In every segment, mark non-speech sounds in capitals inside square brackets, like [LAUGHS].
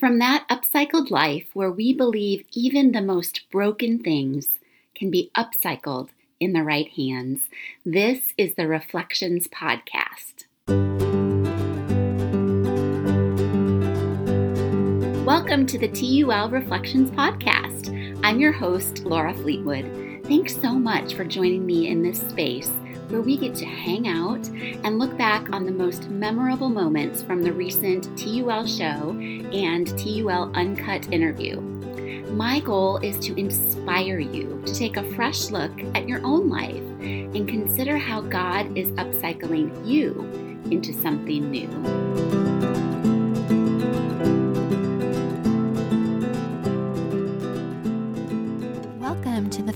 From that upcycled life where we believe even the most broken things can be upcycled in the right hands, this is the Reflections Podcast. Welcome to the TUL Reflections Podcast. I'm your host, Laura Fleetwood. Thanks so much for joining me in this space where we get to hang out and look back on the most memorable moments from the recent TUL show and TUL Uncut interview. My goal is to inspire you to take a fresh look at your own life and consider how God is upcycling you into something new.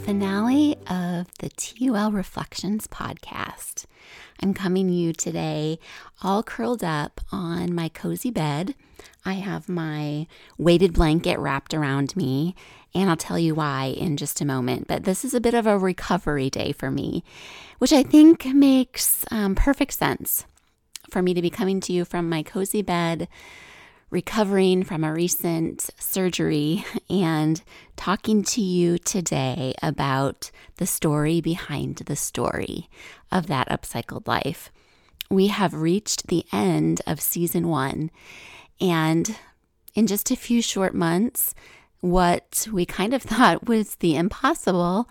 Finale of the TUL Reflections podcast. I'm coming to you today all curled up on my cozy bed. I have my weighted blanket wrapped around me, and I'll tell you why in just a moment. But this is a bit of a recovery day for me, which I think makes um, perfect sense for me to be coming to you from my cozy bed recovering from a recent surgery and talking to you today about the story behind the story of that upcycled life. We have reached the end of season one, and in just a few short months, what we kind of [LAUGHS] thought was the impossible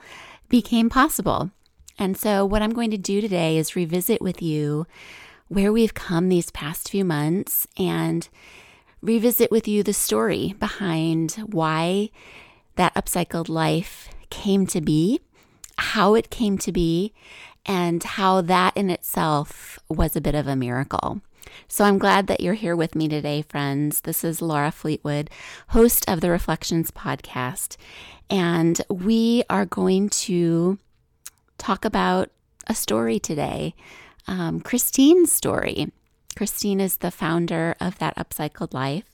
became possible. And so, what I'm going to do today is revisit with you where we've come these past few months and revisit with you the story behind why that upcycled life came to be, how it came to be, and how that in itself was a bit of a miracle. So I'm glad that you're here with me today, friends. This is Laura Fleetwood, host of the Reflections podcast, and we are going to talk about a story today, um, Christine's story. Christine is the founder of That Upcycled Life.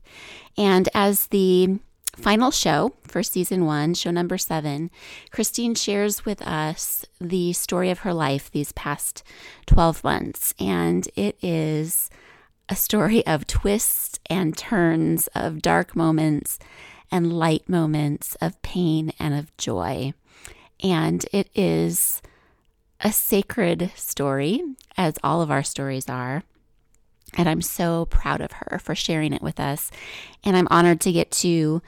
And as the final show for season one, show number seven, Christine shares with us the story of her life these past 12 months. And it is a story of twists and turns, of dark moments and light moments, of pain and of joy. And it is a sacred story, as all of our stories are. And I'm so proud of her for sharing it with us. And I'm honored to get to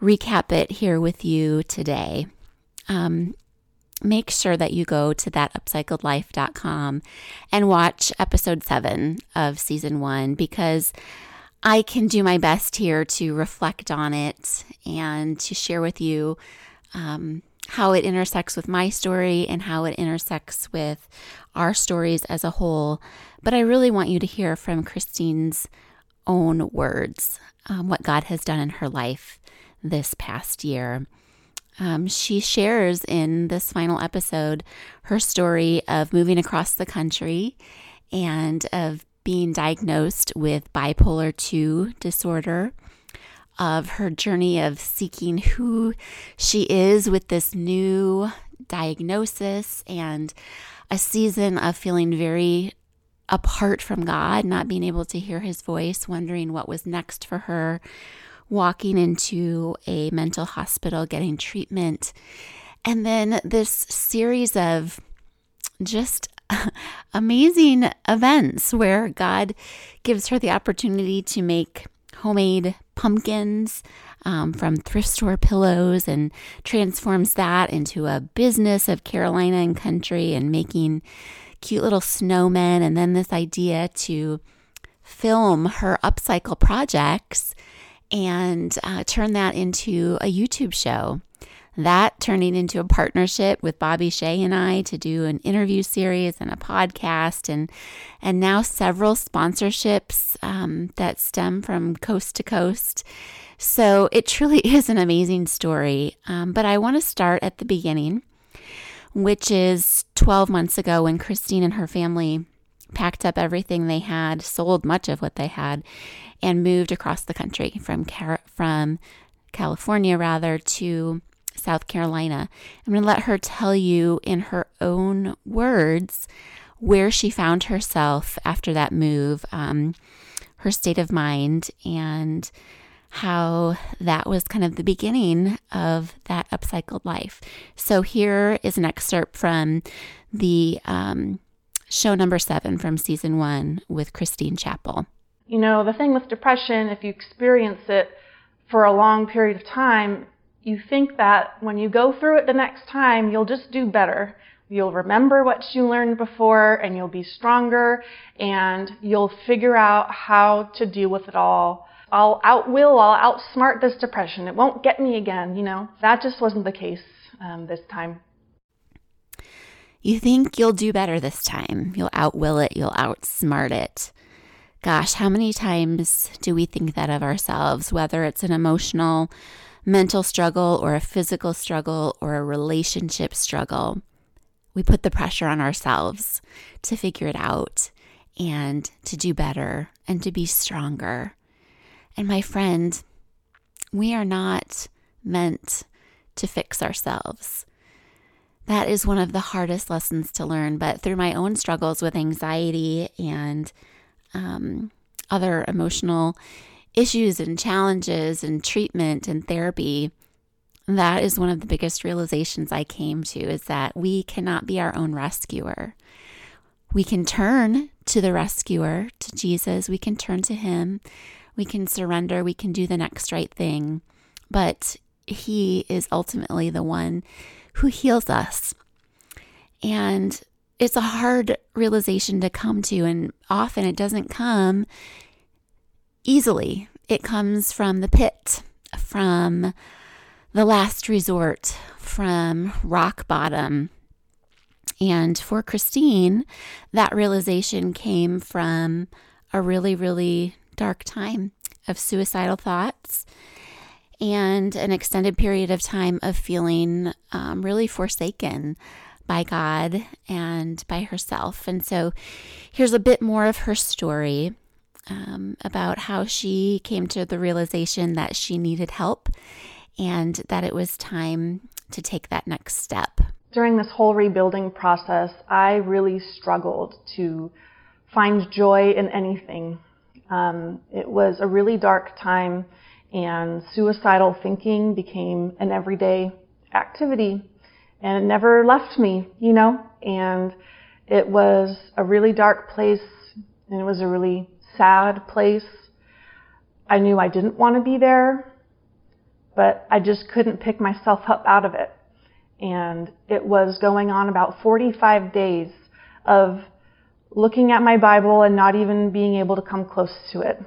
recap it here with you today. Um, make sure that you go to thatupcycledlife.com and watch episode seven of season one because I can do my best here to reflect on it and to share with you um, how it intersects with my story and how it intersects with our stories as a whole but I really want you to hear from Christine's own words um, what God has done in her life this past year. Um, she shares in this final episode her story of moving across the country and of being diagnosed with bipolar 2 disorder, of her journey of seeking who she is with this new diagnosis, and a season of feeling very apart from God, not being able to hear his voice, wondering what was next for her, walking into a mental hospital, getting treatment. And then this series of just [LAUGHS] amazing events where God gives her the opportunity to make homemade pumpkins um, from thrift store pillows and transforms that into a business of Carolina and country and making cute little snowmen, and then this idea to film her upcycle projects and uh, turn that into a YouTube show. That turning into a partnership with Bobby Shea and I to do an interview series and a podcast, and and now several sponsorships um, that stem from coast to coast. So it truly [LAUGHS] is an amazing story. Um, but I want to start at the beginning which is 12 months ago when Christine and her family packed up everything they had, sold much of what they had, and moved across the country from from California rather to South Carolina. I'm going to let her tell you in her own words where she found herself after that move, um, her state of mind, and how that was kind of the beginning of that upcycled life. So here is an excerpt from the um, show number seven from season one with Christine Chappell. You know, the thing with depression, if you experience it for a long period of time, you think that when you go through it the next time, you'll just do better. You'll remember what you learned before and you'll be stronger and you'll figure out how to deal with it all I'll outwill, I'll outsmart this depression. It won't get me again, you know. That just wasn't the case um, this time. You think you'll do better this time. You'll outwill it, you'll outsmart it. Gosh, how many times do we think that of ourselves, whether it's an emotional, mental struggle or a physical struggle or a relationship struggle? We put the pressure on ourselves to figure it out and to do better and to be stronger. And my friend, we are not meant to fix ourselves. That is one of the hardest lessons to learn. But through my own struggles with anxiety and um, other emotional issues and challenges and treatment and therapy, that is one of the biggest realizations I came to is that we cannot be our own rescuer. We can turn to the rescuer, to Jesus. We can turn to him we can surrender, we can do the next right thing. But He is ultimately the one who heals us. And it's a hard realization to come to, and often it doesn't come easily. It comes from the pit, from the last resort, from rock bottom. And for Christine, that realization came from a really, really dark time of suicidal thoughts and an extended period of time of feeling um, really forsaken by God and by herself. And so here's a bit more of her story um, about how she came to the realization that she needed help and that it was time to take that next step. During this whole rebuilding process, I really struggled to find joy in anything um, it was a really dark time, and suicidal thinking became an everyday activity, and it never left me, you know. And it was a really dark place, and it was a really sad place. I knew I didn't want to be there, but I just couldn't pick myself up out of it. And it was going on about 45 days of looking at my Bible and not even being able to come close to it.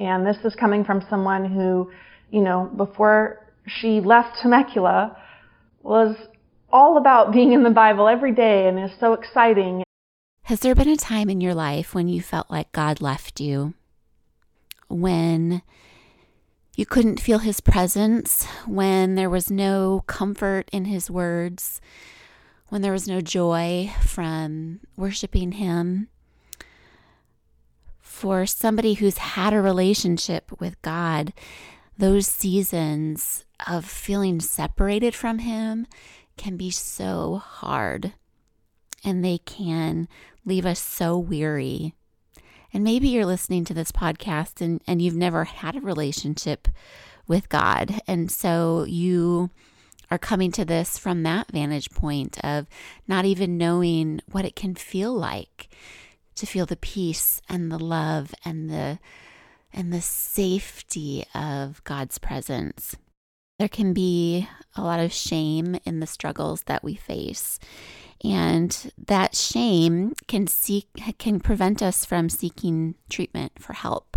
And this is coming from someone who, you know, before she left Temecula was all about being in the Bible every day and is so exciting. Has there been a time in your life when you felt like God left you? When you couldn't feel his presence, when there was no comfort in his words, when there was no joy from worshiping Him. For somebody who's had a relationship with God, those seasons of feeling separated from Him can be so hard and they can leave us so weary. And maybe you're listening to this podcast and, and you've never had a relationship with God. And so you are coming to this from that vantage point of not even knowing what it can feel like to feel the peace and the love and the and the safety of God's presence. There can be a lot of shame in the struggles that we face. And that shame can seek can prevent us from seeking treatment for help.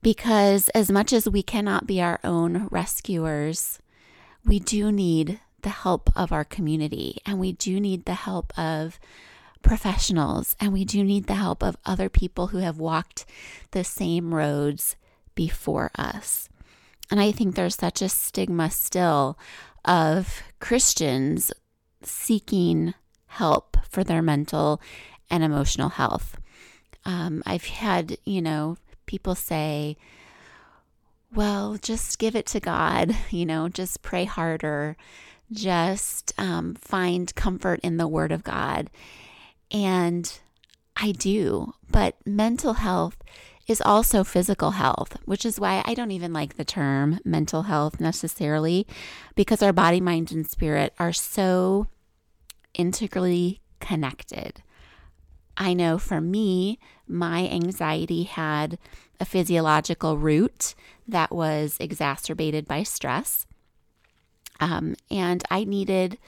Because as much as we cannot be our own rescuers, we do need the help of our community and we do need the help of professionals and we do need the help of other people who have walked the same roads before us. And I think there's such a stigma still of Christians seeking help for their mental and emotional health. Um, I've had, you know, people say, well, just give it to God, [LAUGHS] you know, just pray harder, just um, find comfort in the Word of God. And I do, but mental health is also physical health, which is why I don't even like the term mental health necessarily, because our body, mind, and spirit are so integrally connected. I know for me, my anxiety had a physiological root that was exacerbated by stress. Um, and I needed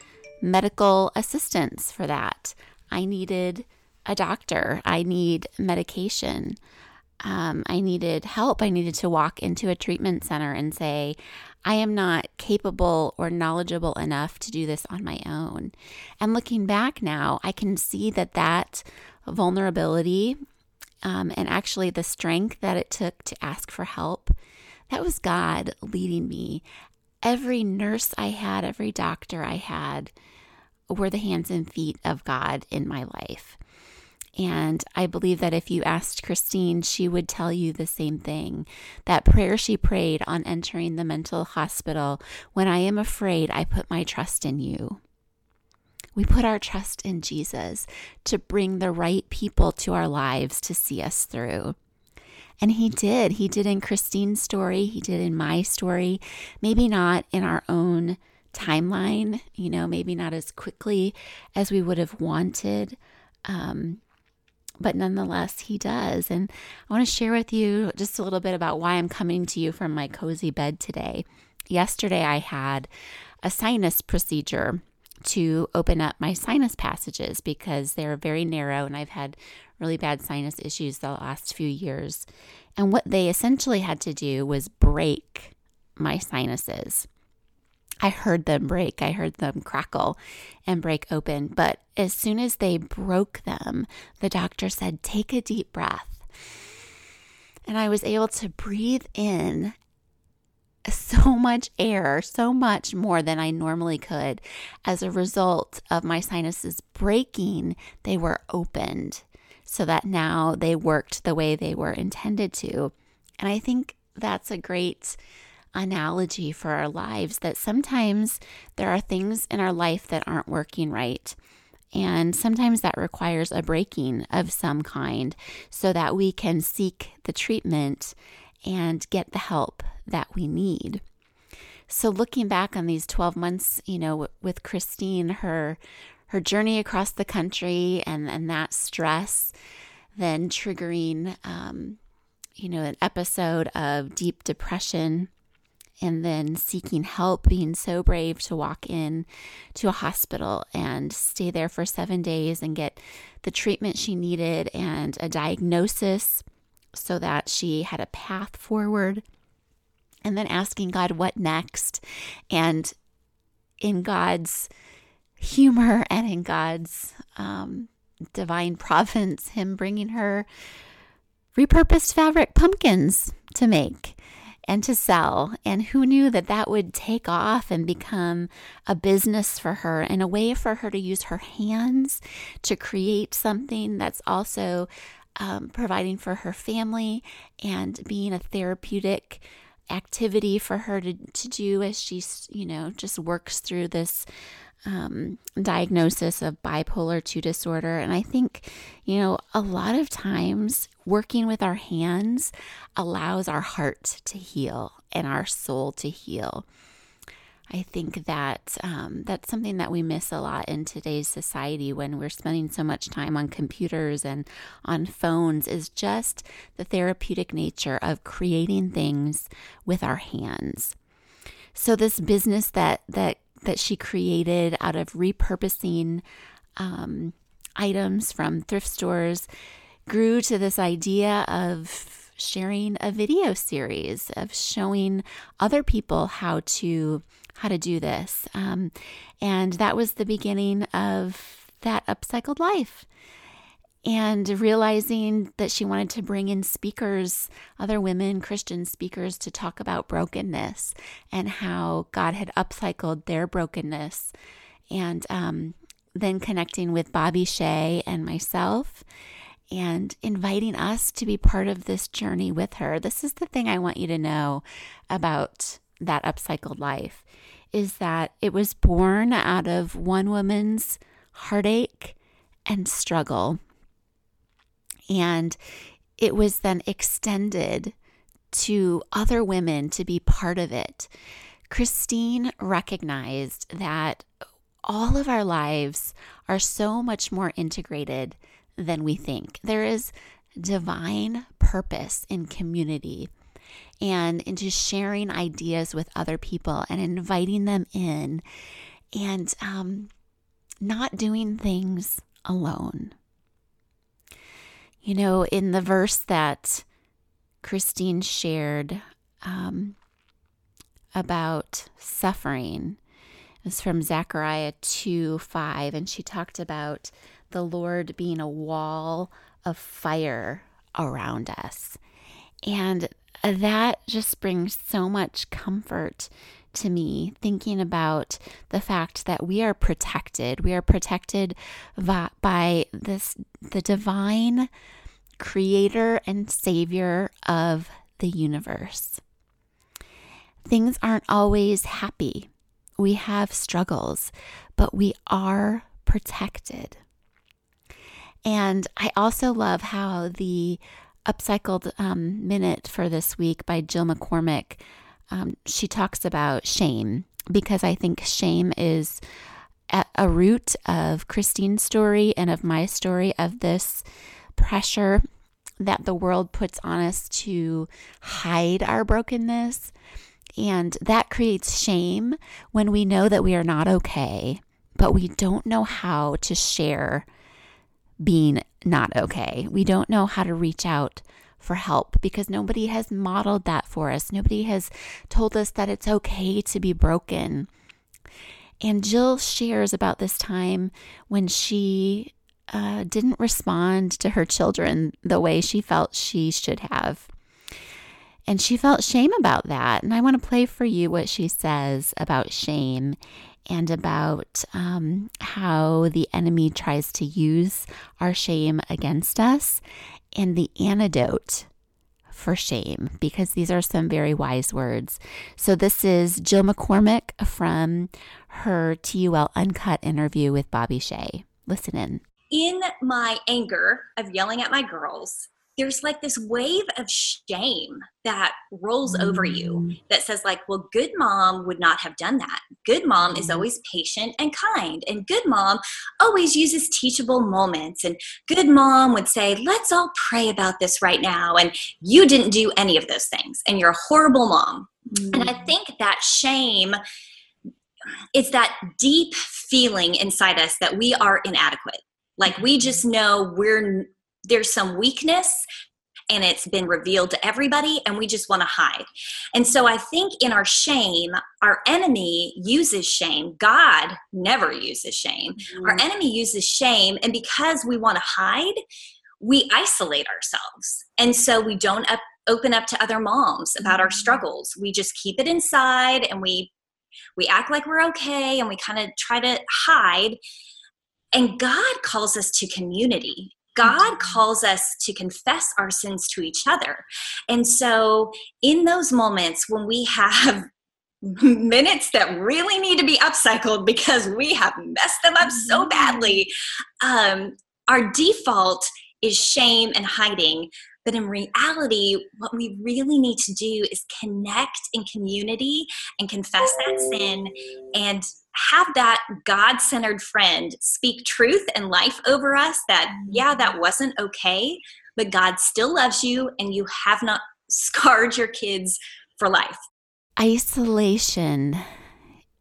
medical assistance for that. I needed a doctor. I need medication. Um, I needed help. I needed to walk into a treatment center and say, I am not capable or knowledgeable enough to do this on my own. And looking back now, I can see that that vulnerability um, and actually the strength that it took to ask for help, that was God leading me. Every nurse I had, every doctor I had, were the hands and feet of God in my life. And I believe that if you asked Christine, she would tell you the same thing. That prayer she prayed on entering the mental hospital when I am afraid, I put my trust in you. We put our trust in Jesus to bring the right people to our lives to see us through. And he did. He did in Christine's story, he did in my story, maybe not in our own timeline, you know, maybe not as quickly as we would have wanted. Um, but nonetheless, he does. And I want to share with you just a little bit about why I'm coming to you from my cozy bed today. Yesterday, I had a sinus procedure to open up my sinus passages because they're very narrow and I've had really bad sinus issues the last few years. And what they essentially had to do was break my sinuses. I heard them break, I heard them crackle and break open. But as soon as they broke them, the doctor said, Take a deep breath. And I was able to breathe in [LAUGHS] so much air, so much more than I normally could. As a result of my sinuses breaking, they were opened so that now they worked the way they were intended to. And I think that's a great analogy for our lives that sometimes there are things in our life that aren't working right. And sometimes that requires a breaking of some kind so that we can seek the treatment and get the help that we need. So looking back on these 12 months, you know, with Christine, her her journey across the country and, and that stress, then triggering, um, you know, an episode of deep depression and then seeking help, being so brave to walk in to a hospital and stay there for seven days and get the treatment she needed and a diagnosis so that she had a path forward. And then asking God, what next? And in God's humor and in God's um, divine providence, Him bringing her repurposed fabric pumpkins to make and to sell. And who knew that that would take off and become a business for her and a way for her to use her hands to create something that's also um, providing for her family and being a therapeutic activity for her to, to do as she, you know, just works through this um, diagnosis of bipolar 2 disorder. And I think, you know, a lot of times working with our hands allows our heart to heal and our soul to heal. I think that um, that's something that we miss a lot in today's society when we're spending so much time on computers and on phones is just the therapeutic nature of creating things with our hands. So this business that that that she created out of repurposing um, items from thrift stores grew to this idea of sharing a video series of showing other people how to how to do this um, and that was the beginning of that upcycled life and realizing that she wanted to bring in speakers, other women, Christian speakers, to talk about brokenness and how God had upcycled their brokenness. And um, then connecting with Bobby Shea and myself and inviting us to be part of this journey with her. This is the thing I want you to know about that upcycled life is that it was born out of one woman's heartache and struggle and it was then extended to other women to be part of it. Christine recognized that all of our lives are so much more integrated than we think. There is divine purpose in community and into sharing ideas with other people and inviting them in and um, not doing things alone. You know, in the verse that Christine shared um, about suffering, it's from Zechariah 2 5, and she talked about the Lord being a wall of fire around us. And that just brings so much comfort to me thinking about the fact that we are protected. We are protected by this the divine creator and savior of the universe. Things aren't always happy. We have struggles, but we are protected. And I also love how the upcycled um, minute for this week by Jill McCormick, um, she talks about shame because I think shame is at a root of Christine's story and of my story of this pressure that the world puts on us to hide our brokenness. And that creates shame when we know that we are not okay, but we don't know how to share being not okay. We don't know how to reach out for help because nobody has modeled that for us. Nobody has told us that it's okay to be broken. And Jill shares about this time when she uh, didn't respond to her children the way she felt she should have. And she felt shame about that. And I want to play for you what she says about shame and about um, how the enemy tries to use our shame against us and the antidote for shame, because these are some very wise words. So, this is Jill McCormick from her TUL Uncut interview with Bobby Shea. Listen in. In my anger of yelling at my girls, there's like this wave of shame that rolls mm. over you mm. that says like well good mom would not have done that good mom mm. is always patient and kind and good mom always uses teachable moments and good mom would say let's all pray about this right now and you didn't do any of those things and you're a horrible mom mm. and i mm. think that shame it's that deep feeling inside us that we are inadequate like we just know we're there's some weakness and it's been revealed to everybody and we just want to hide. And so I think in our shame, our enemy uses shame. God never uses shame. Mm-hmm. Our enemy uses shame and because we want to hide, we isolate ourselves. And so we don't up, open up to other moms about our mm-hmm. struggles. We just keep it inside and we we act like we're okay and we kind of try to hide. And God calls us to community. God calls us to confess our sins to each other. And so, in those moments when we have [LAUGHS] minutes that really need to be upcycled because we have messed them up so mm-hmm. badly, um, our default is shame and hiding. But in reality, what we really need to do is connect in community and confess that sin and have that God centered friend speak truth and life over us that, yeah, that wasn't okay, but God still loves you and you have not [LAUGHS] scarred your kids for life. Isolation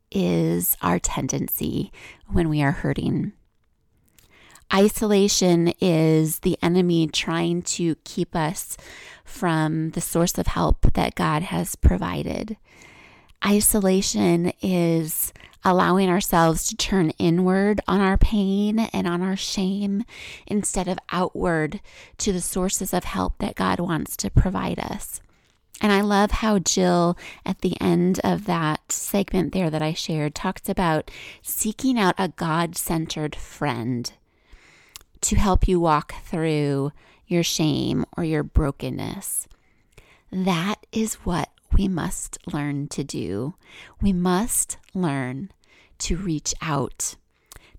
is our tendency when we are hurting. Isolation is the enemy trying to keep us from the source of help that God has provided. Isolation is allowing ourselves to turn inward on our pain and on our shame instead of outward to the sources of help that God wants to provide us. And I love how Jill, at the end of that segment there that I shared, talks about seeking out a God centered friend to help you walk through your shame or your brokenness. That is what we must learn to do. We must learn to reach out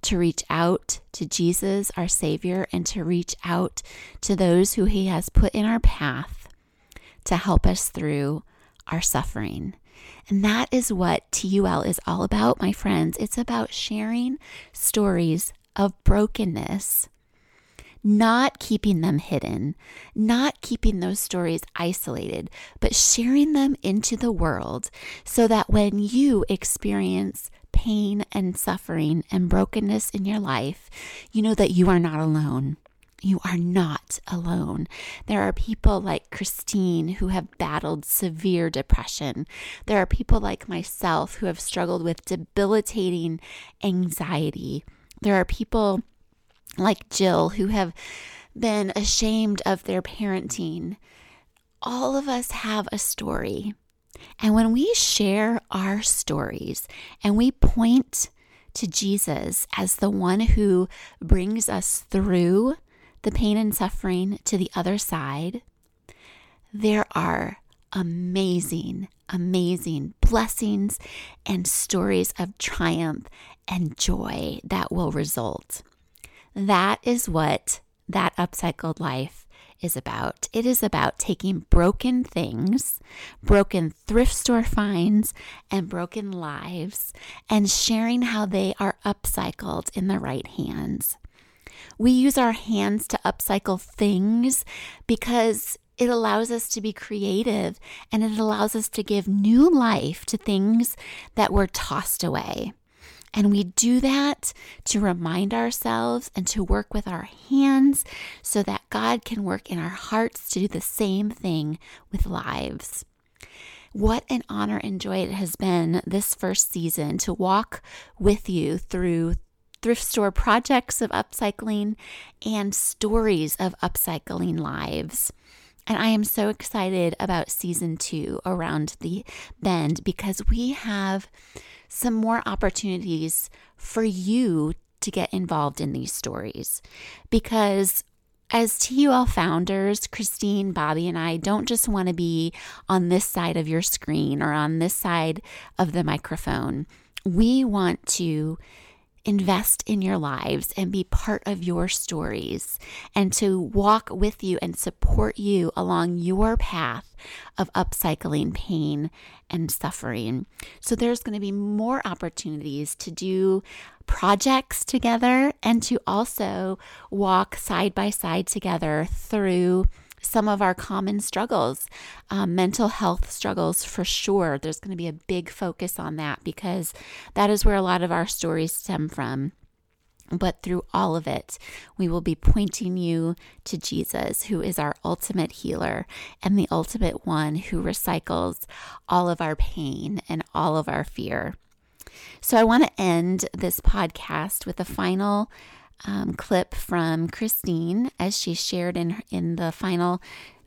to reach out to Jesus, our Savior, and to reach out to those who He has put in our path to help us through our suffering. And that is what TUL is all about, my friends. It's about sharing stories of brokenness, not keeping them hidden, not keeping those stories isolated, but sharing them into the world so that when you experience pain and suffering and brokenness in your life, you know that you are not alone. You are not alone. There are people like Christine who have battled severe depression. There are people like myself who have struggled with debilitating anxiety. There are people like Jill who have been ashamed of their parenting. All of us have a story. And when we share our stories and we point to Jesus as the one who brings us through the pain and suffering to the other side, there are amazing, amazing blessings and stories of triumph and joy that will result. That is what that upcycled life is about. It is about taking broken things, broken thrift store finds, and broken lives, and sharing how they are upcycled in the right hands. We use our hands to upcycle things because it allows us to be creative and it allows us to give new life to things that were tossed away. And we do that to remind ourselves and to work with our hands so that God can work in our hearts to do the same thing with lives. What an honor and joy it has been this first season to walk with you through thrift store projects of upcycling and stories of upcycling lives. And I am so excited about season two around the bend because we have some more opportunities for you to get involved in these stories. Because as TUL founders, Christine, Bobby, and I don't just want to be on this side of your screen or on this side of the microphone. We want to invest in your lives and be part of your stories and to walk with you and support you along your path of upcycling pain and suffering. So there's going to be more opportunities to do projects together and to also walk side by side together through some of our common struggles, um, mental health struggles for sure. There's going to be a big focus on that because that is where a lot of our stories stem from. But through all of it, we will be pointing you to Jesus, who is our ultimate healer and the ultimate one who recycles all of our pain and all of our fear. So I want to end this podcast with a final um, clip from Christine as she shared in in the final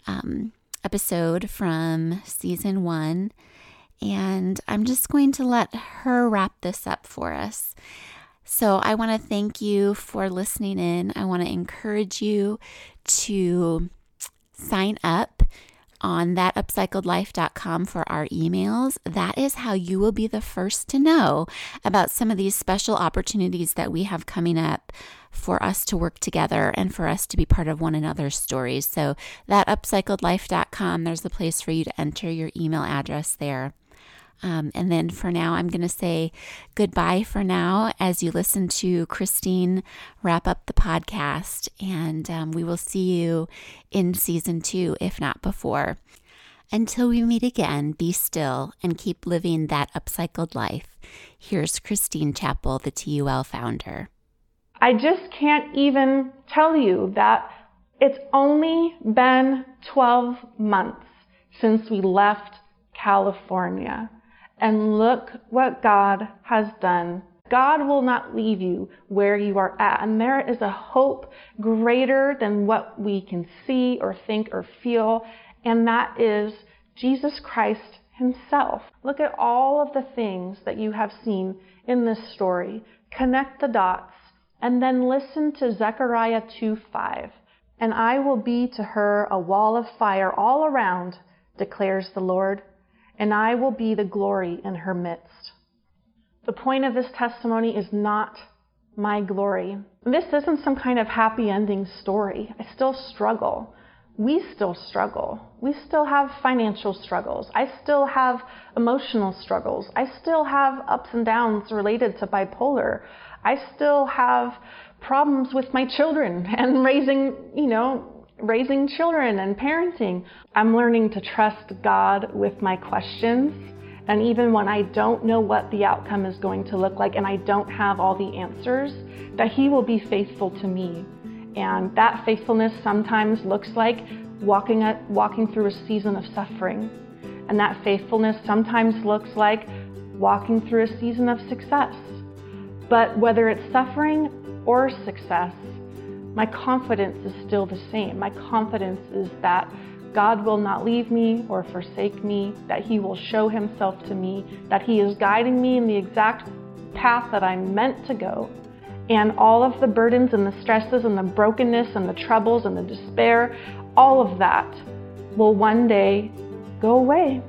um, episode from season one, and I'm just going to let her wrap this up for us. So I want to thank you for listening in. I want to encourage you to sign up on thatupcycledlife.com for our emails. That is how you will be the first to know about some of these special opportunities that we have coming up for us to work together and for us to be part of one another's stories. So, thatupcycledlife.com, there's a place for you to enter your email address there. Um, and then for now, I'm going to say goodbye for now as you listen to Christine wrap up the podcast. And um, we will see you in season two, if not before. Until we meet again, be still and keep living that upcycled life. Here's Christine Chappell, the TUL founder. I just can't even tell you that it's only been 12 months since we left California. And look what God has done. God will not leave you where you are at. And there is a hope greater than what we can see or think or feel. And that is Jesus Christ Himself. Look at all of the things that you have seen in this story. Connect the dots and then listen to Zechariah 2 5. And I will be to her a wall of fire all around, declares the Lord and I will be the glory in her midst. The point of this testimony is not my glory. This isn't some kind of happy ending story. I still struggle. We still struggle. We still have financial struggles. I still have emotional struggles. I still have ups and downs related to bipolar. I still have problems with my children [LAUGHS] and raising, you know, raising children and parenting. I'm learning to trust God with my questions and even when I don't know what the outcome is going to look like and I don't have all the answers, that He will be faithful to me. And that faithfulness sometimes looks like walking, walking through a season of suffering. And that faithfulness sometimes looks like walking through a season of success. But whether it's suffering or success, my confidence is still the same. My confidence is that God will not leave me or forsake me, that He will show Himself to me, that He is guiding me in the exact path that I'm meant to go. And all of the burdens and the stresses and the brokenness and the troubles and the despair, all of that will one day go away